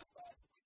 It's life.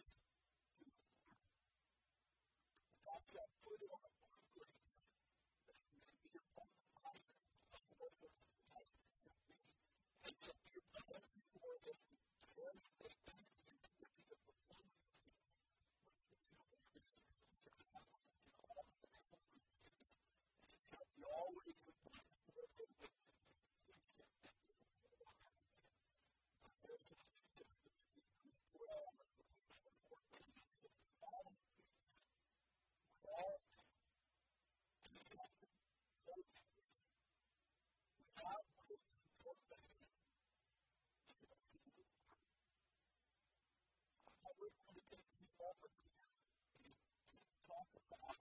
back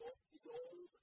both the old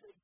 sick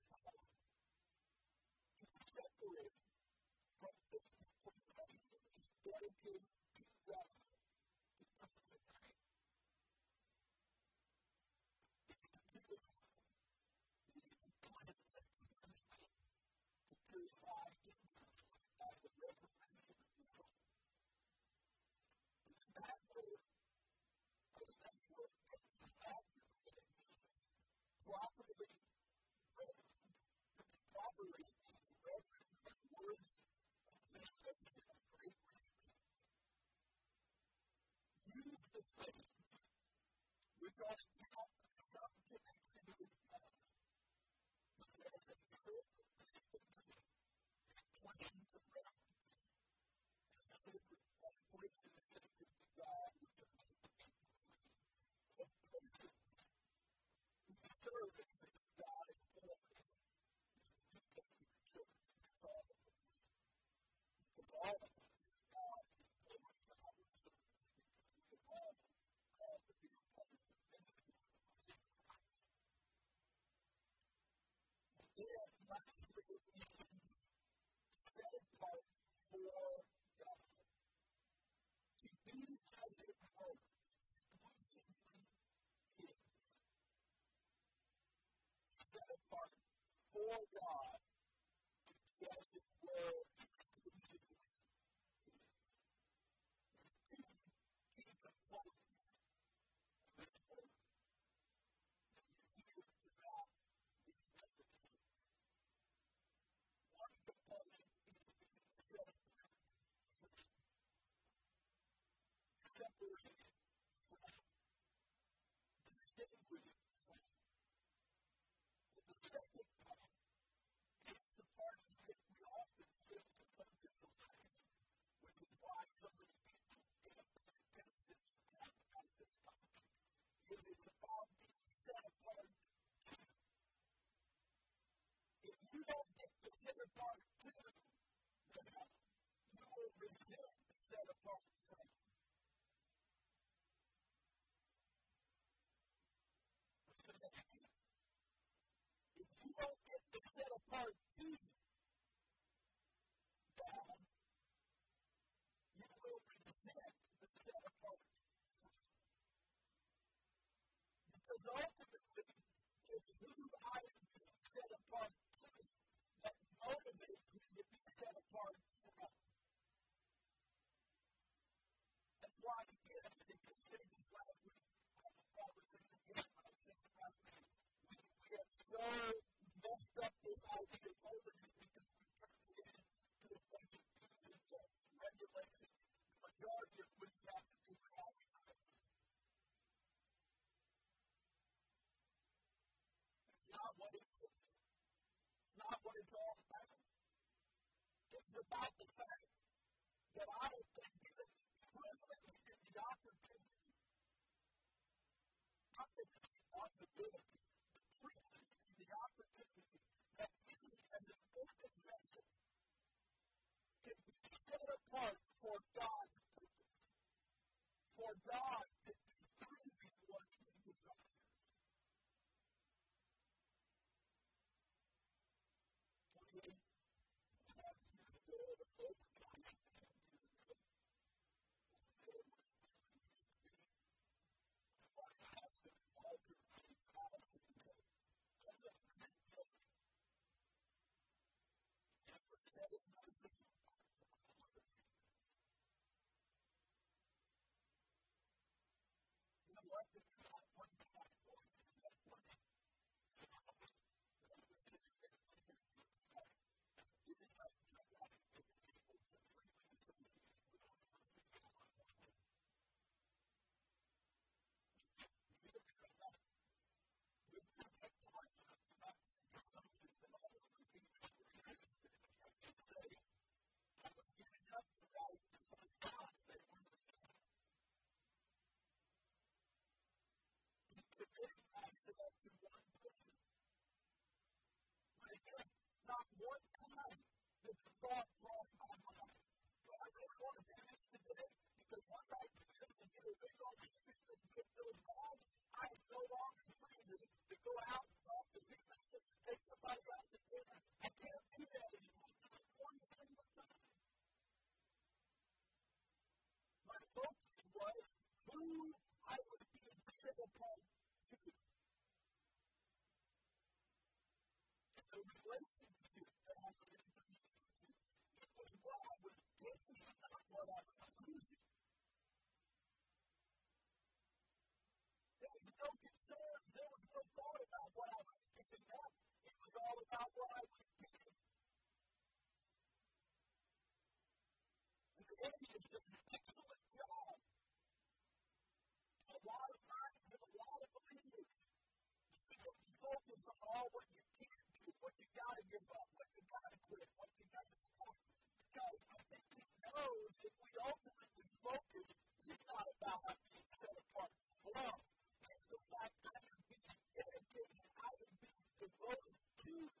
to for God to be, as it were, exclusively There's two key components of this word. Separate set apart too, you will resent the set apart from. So if you don't get the set apart too, then you will resent the set apart. Because ultimately, it's who I am being set apart that motivates me to be set apart from. That's why, again, I think I said this last week. I think Robert said it again. I said it last week. We, we have so messed up this idea of holiness because we turned it into a bunch of do's and regulations, the majority of which have to do with lives. That's not what it is not what it's all about. It's about the fact that I have been given the privilege and the opportunity, not the responsibility, opportunity that me as an open vessel can be set apart for God's purpose, for God to God the thought cross my mind. Do I really want to do this today? Because once I do this and get a ring on the and get those laws, I am no longer free to, go out and talk to people and take somebody out to dinner. I can't do that anymore. Not one single time. My focus was who I was being set apart to. And the relationship that I was entering into, it was what I was getting, not what I was losing. There was no concern, there was no thought about what I was picking up. It was all about what I was getting. And the enemy has done an excellent job. A lot of minds and a lot of believers. Focus on all what you can't do, what you gotta give up, what you gotta quit, what you gotta stop. Because I think he knows if we ultimately focus, it's not about being set apart from. It's the fact I tout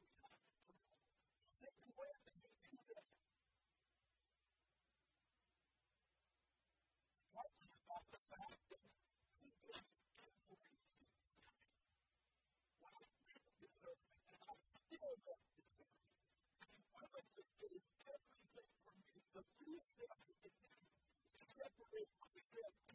word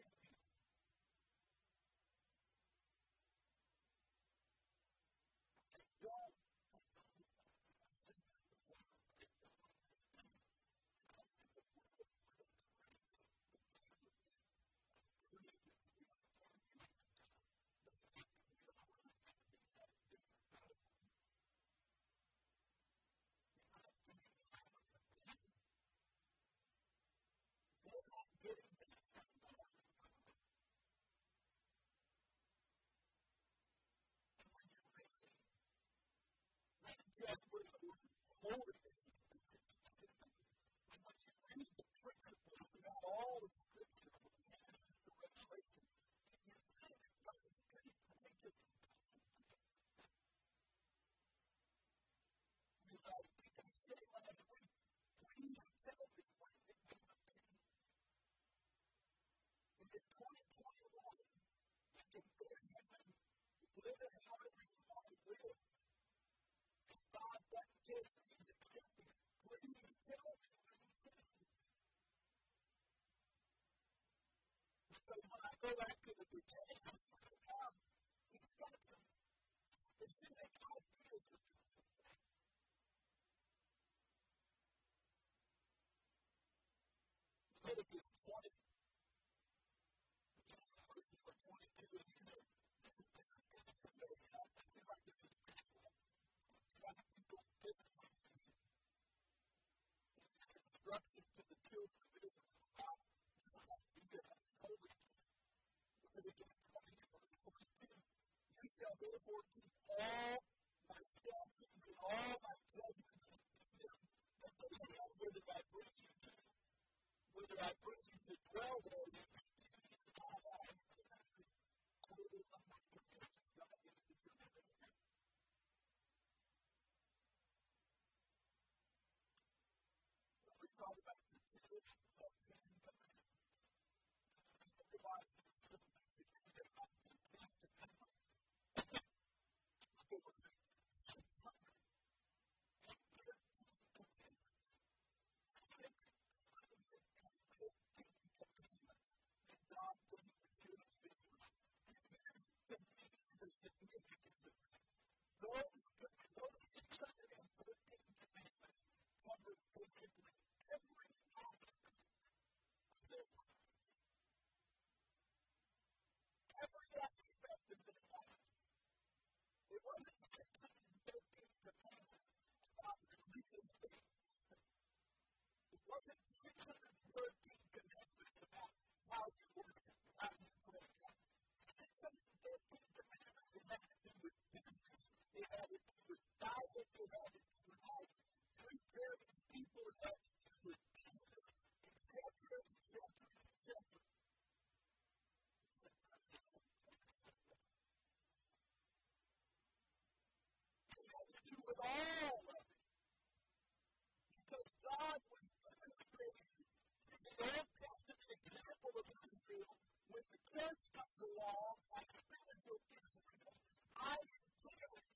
holiness is specific. Because when I go back to the beginning, I find out he's got some specific ideas of Leviticus 20, verse number 22, and these are, this is kind of very, I feel like this is practical biblical instruction to the children therefore keep all my statutes and all my judgments and do them, that the land whither I bring you to, whither I bring you to dwell there, Those, those Every aspect of life. It wasn't 613 commandments about religious things. It wasn't They had beheaded, you would die if beheaded, you would have prepare these people that you would do this, etc., etc., etc. They had to do with all of it. Because God was demonstrating in the Old Testament example of Israel when the church comes along as spiritual Israel. I am telling you.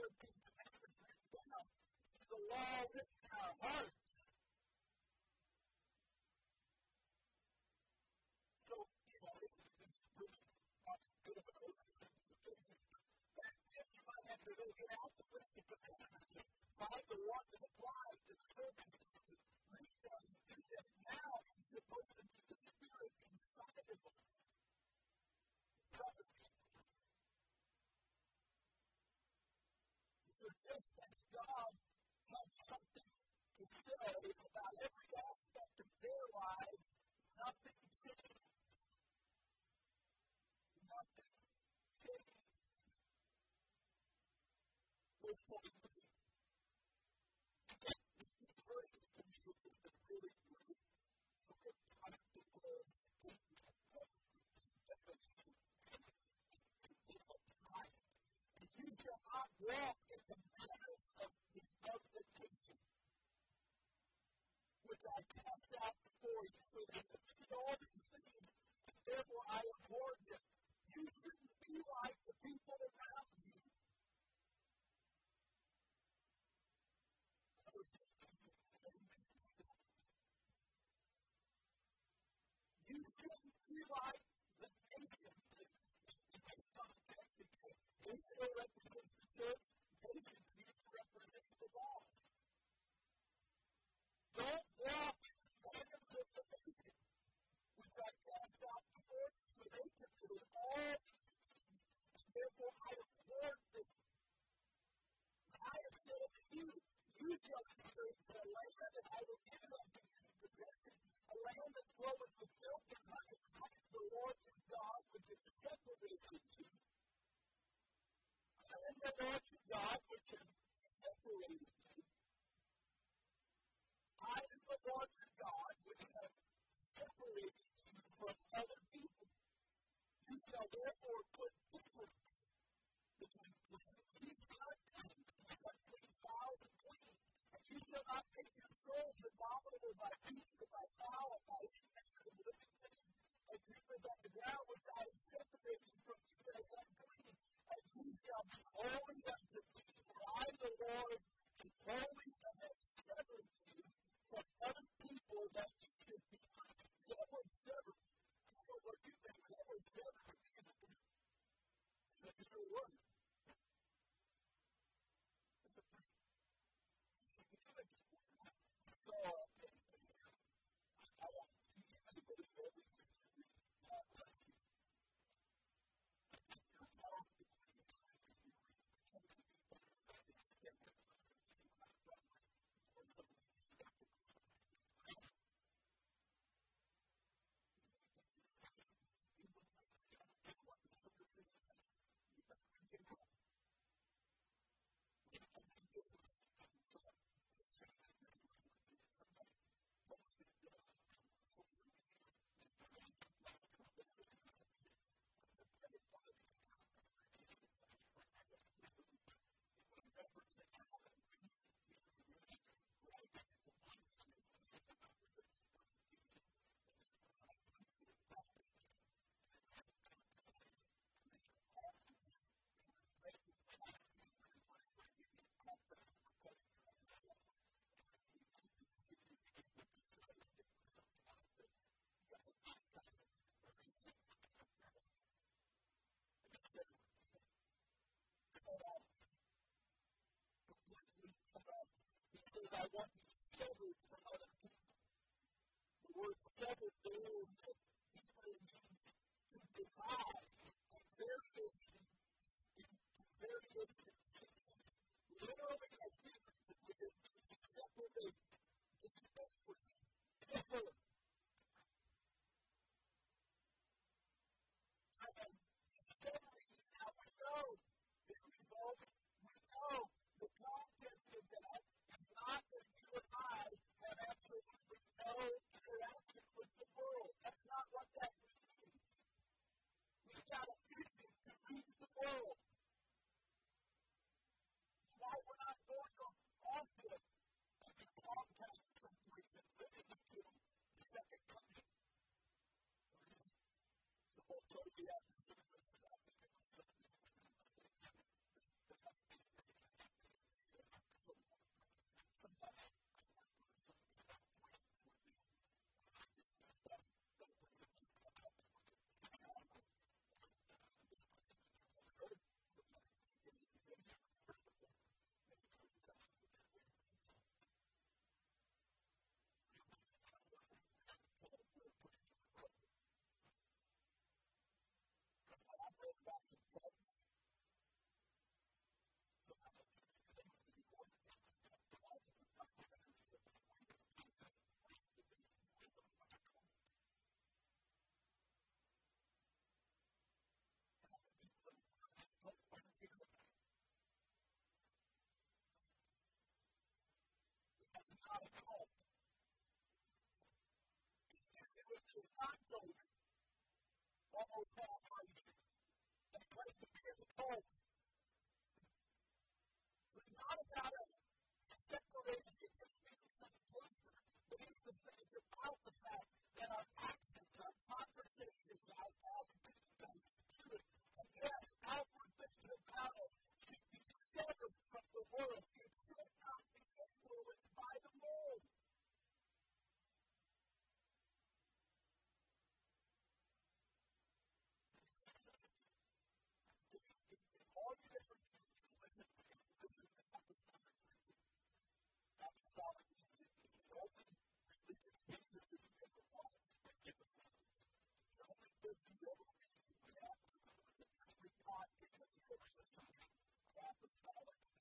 613 commandments written down. The law written in our hearts. So, you know, this is, really a of an oversimplification. Back then, you might have to go get out the list of commandments and find the one that applies to the that. Now, it's supposed to be the Spirit inside of us. Just God had something to say about every aspect of their lives, nothing changed. Nothing changed. Verse 23. Again, this, these verses to me is just a really great sort of practical statement of this definition and, and, and apply it. And you shall not walk in the manners of the, nation, which I cast out before you, for they committed all these things, and therefore I abhor them. You shouldn't be like the people around you. You shouldn't be like the nations in this context Israel represents church, nations represents the lost. Don't walk in the manners of the nation, which I cast out before you, for they committed all these things, and therefore I abhorred them. I have said unto you, you shall inherit the land, and I will give unto you in possession, a land that floweth with milk and honey. The Lord your God, which has separated you. The Lord your God, which has separated you. I am the Lord your God, which has separated you from other people. You shall therefore put difference between clean. He's not clean between unclean fowls and clean. And you shall not make your souls abominable by beast or by fowl or by any manner of living thing, and creepers on the ground, which I have separated from you as unclean. And you shall be holy unto me, for I, the Lord, am holy and have severed you from other people that you should be mine. That word severed, I don't know what you think, but that word severed to it's a word. I want you severed from other people. The word severed there in the means to divide various, various senses. Literally and figuratively, it means separate. Have absolutely no interaction with the world. That's not what that means. We've got a mission to reach the world. That's why we're not going to often broadcast someplace and living into the second coming. The whole totally after service, I think it was Sunday, Somebody That's not a cult. It was just not going almost half-hearted. They claim to be in the cult. So it's not about us separating it just being some closer, but it's, the, it's about the fact that our actions, our conversations, our attitudes, our spirit, and yes, outward things about us should be severed from the world. apostolic music is the only religious that ever watch give us. The only you ever read in the podcast you ever listen to, apostolic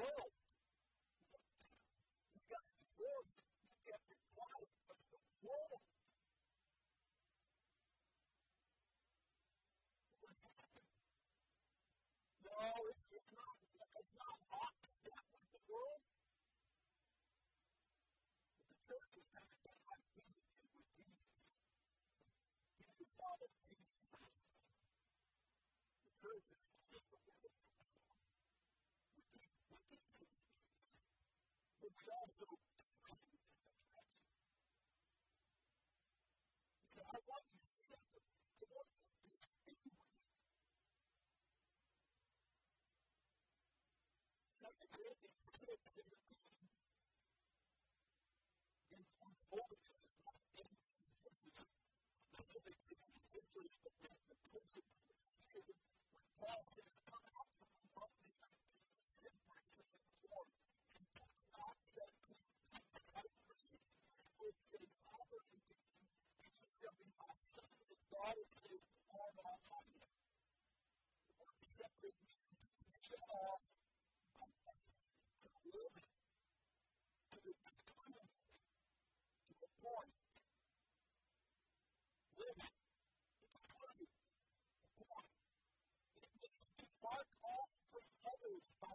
world, you got divorced, you kept it quiet because the world was happening. No, it's, it's not, it's not lockstep with the world. But the church is kind of done like Peter did with Jesus. Peter followed Jesus. churches is the world We keep, we keep some space, but we also threaten in the. So I want you simple. I want you distinguish. Second Corinthians 6 17 in holiness is not envy, specifically in Hebrews, but the principle when Paul says, Come out from among the unclean separate from the Lord, and touch not the unclean things that I will receive you will be a father unto you, and you shall be my sons and daughters, says the word separate means to shut off to limit, to exclude, to appoint, limit, exclude, appoint. It means to mark off from others by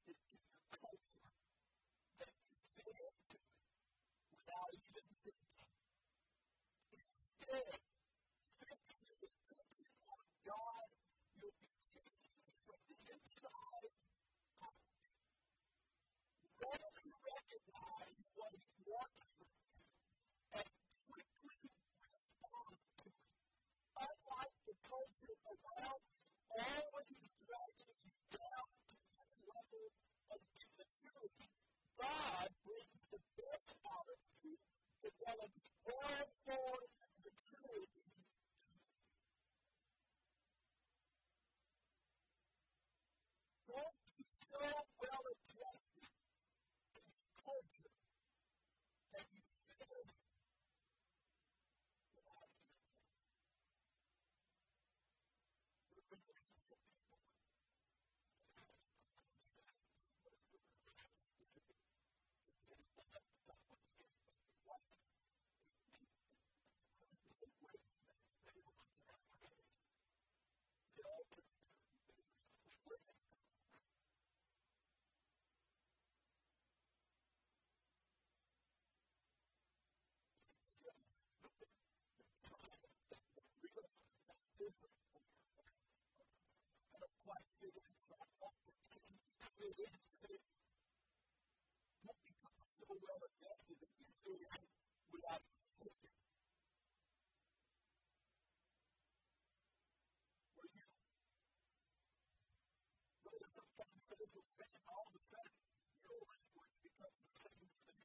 God brings the best out of you develops all spiritual all of a sudden, your language becomes the same thing.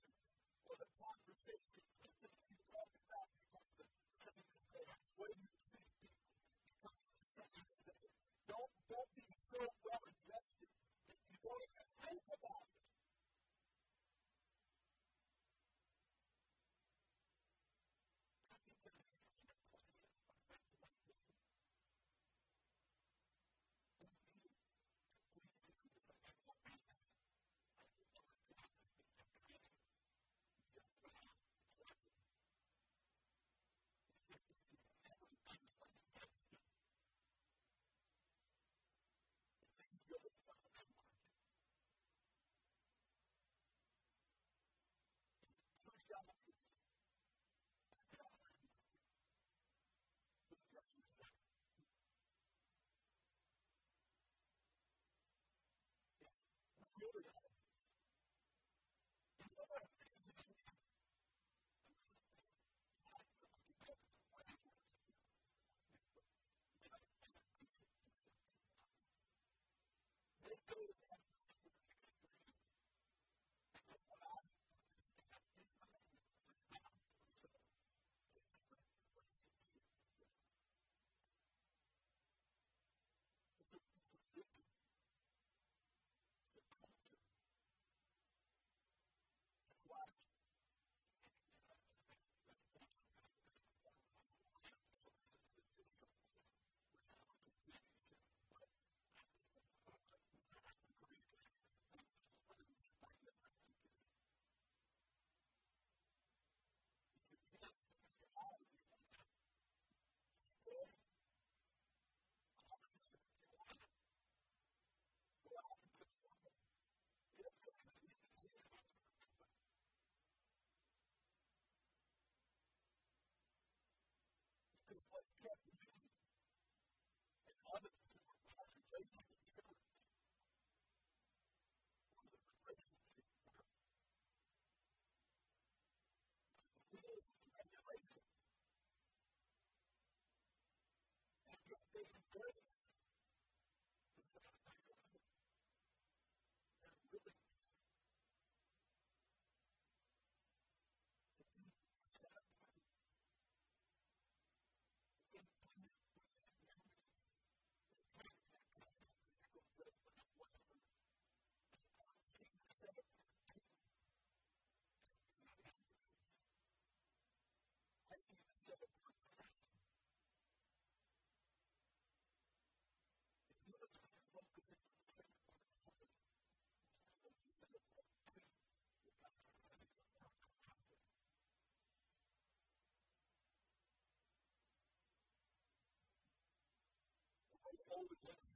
Or the conversation that you talk about becomes the same thing. Way you treat people becomes the same thing. Don't, don't be so well adjusted that you don't even think about it. Really is what's kept me. And others who were probably raised in church was a relationship with God. The wheels always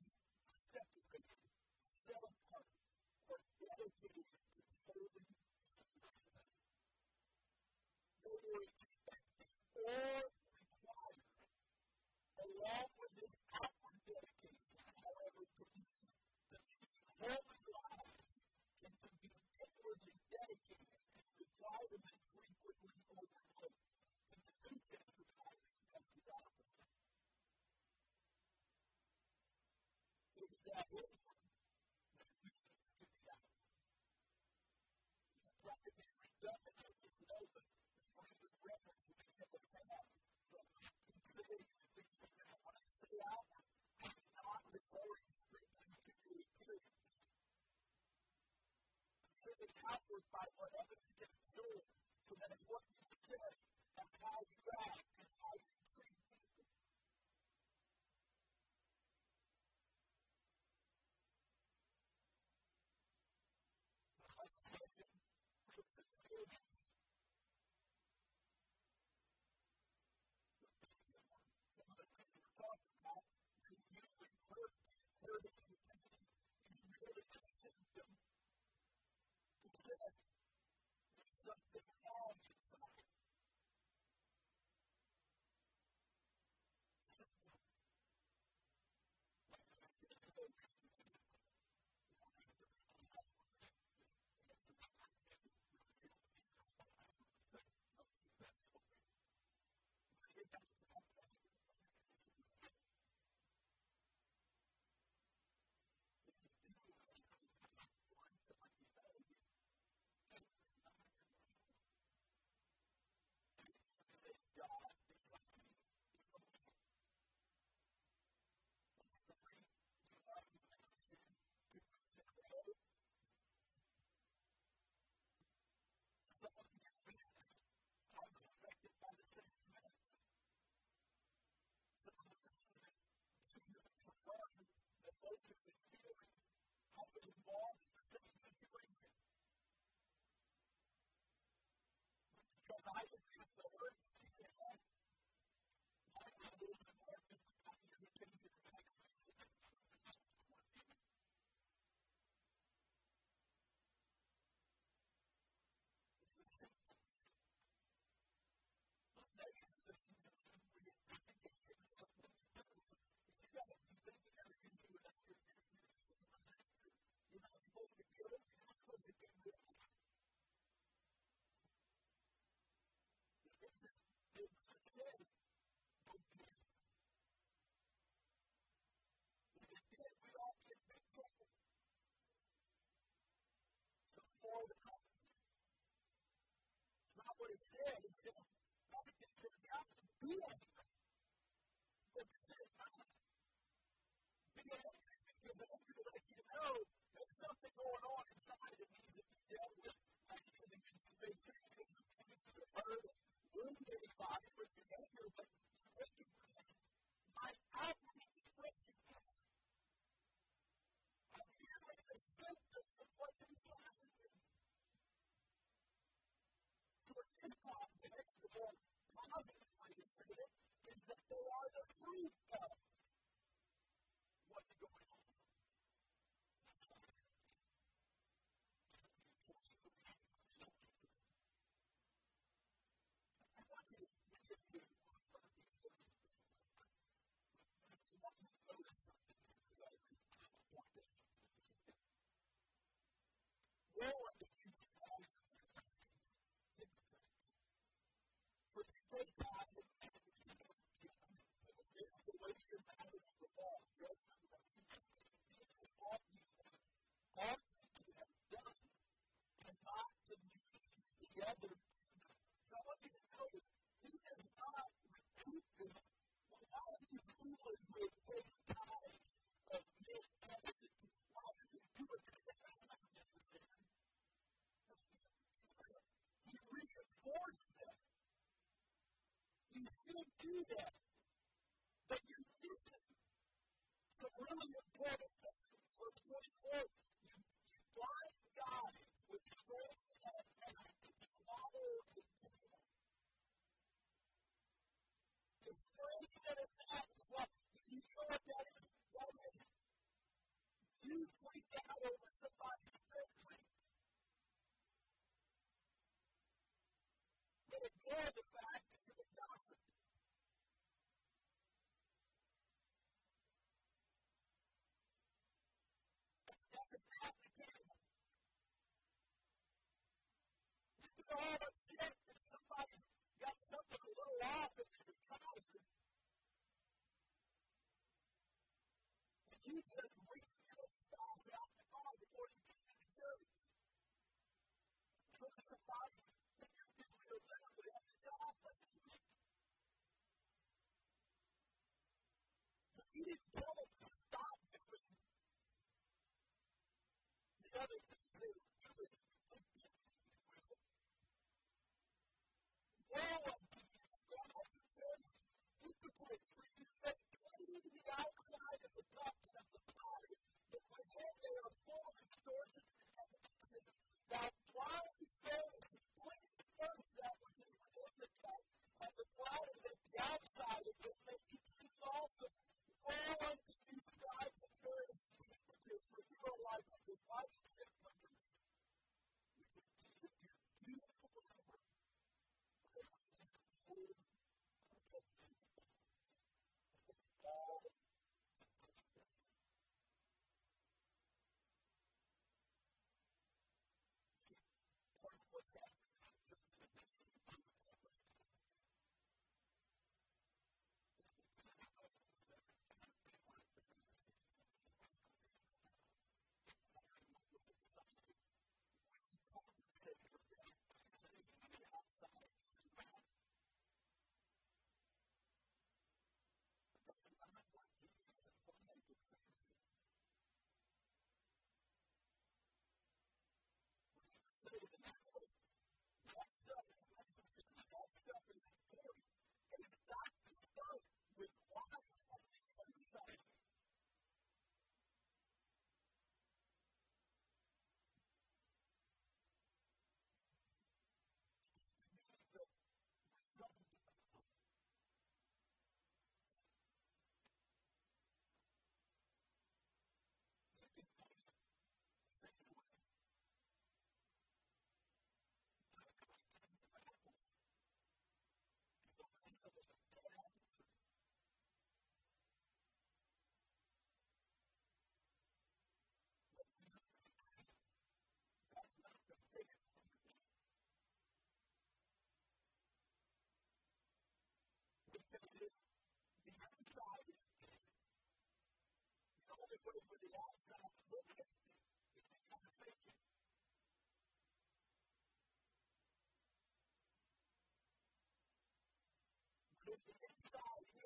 all require, along with this outward dedication, however, to be, to be holy lives and to be inwardly dedicated is requirement frequently overlooked in the New Testament as the opposite. It's that by whatever you can absorb, so that is what you say That's was involved in the same situation. Because I didn't have the words she had, I was able sure God can show you how to be a hero. But this you know there's something going on inside that needs to be dealt with. I hear the conspiration is a piece hurt and wound anybody with behavior, but you recognize my outward inextricable cause of the is that they are the fruit uh, of ought to have done and not to leave the other after that, God bestowed the outside looks at me, if they kind of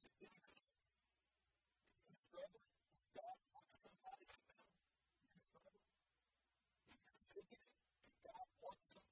somebody to know. You're struggling. You can fake it. God wants somebody.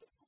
the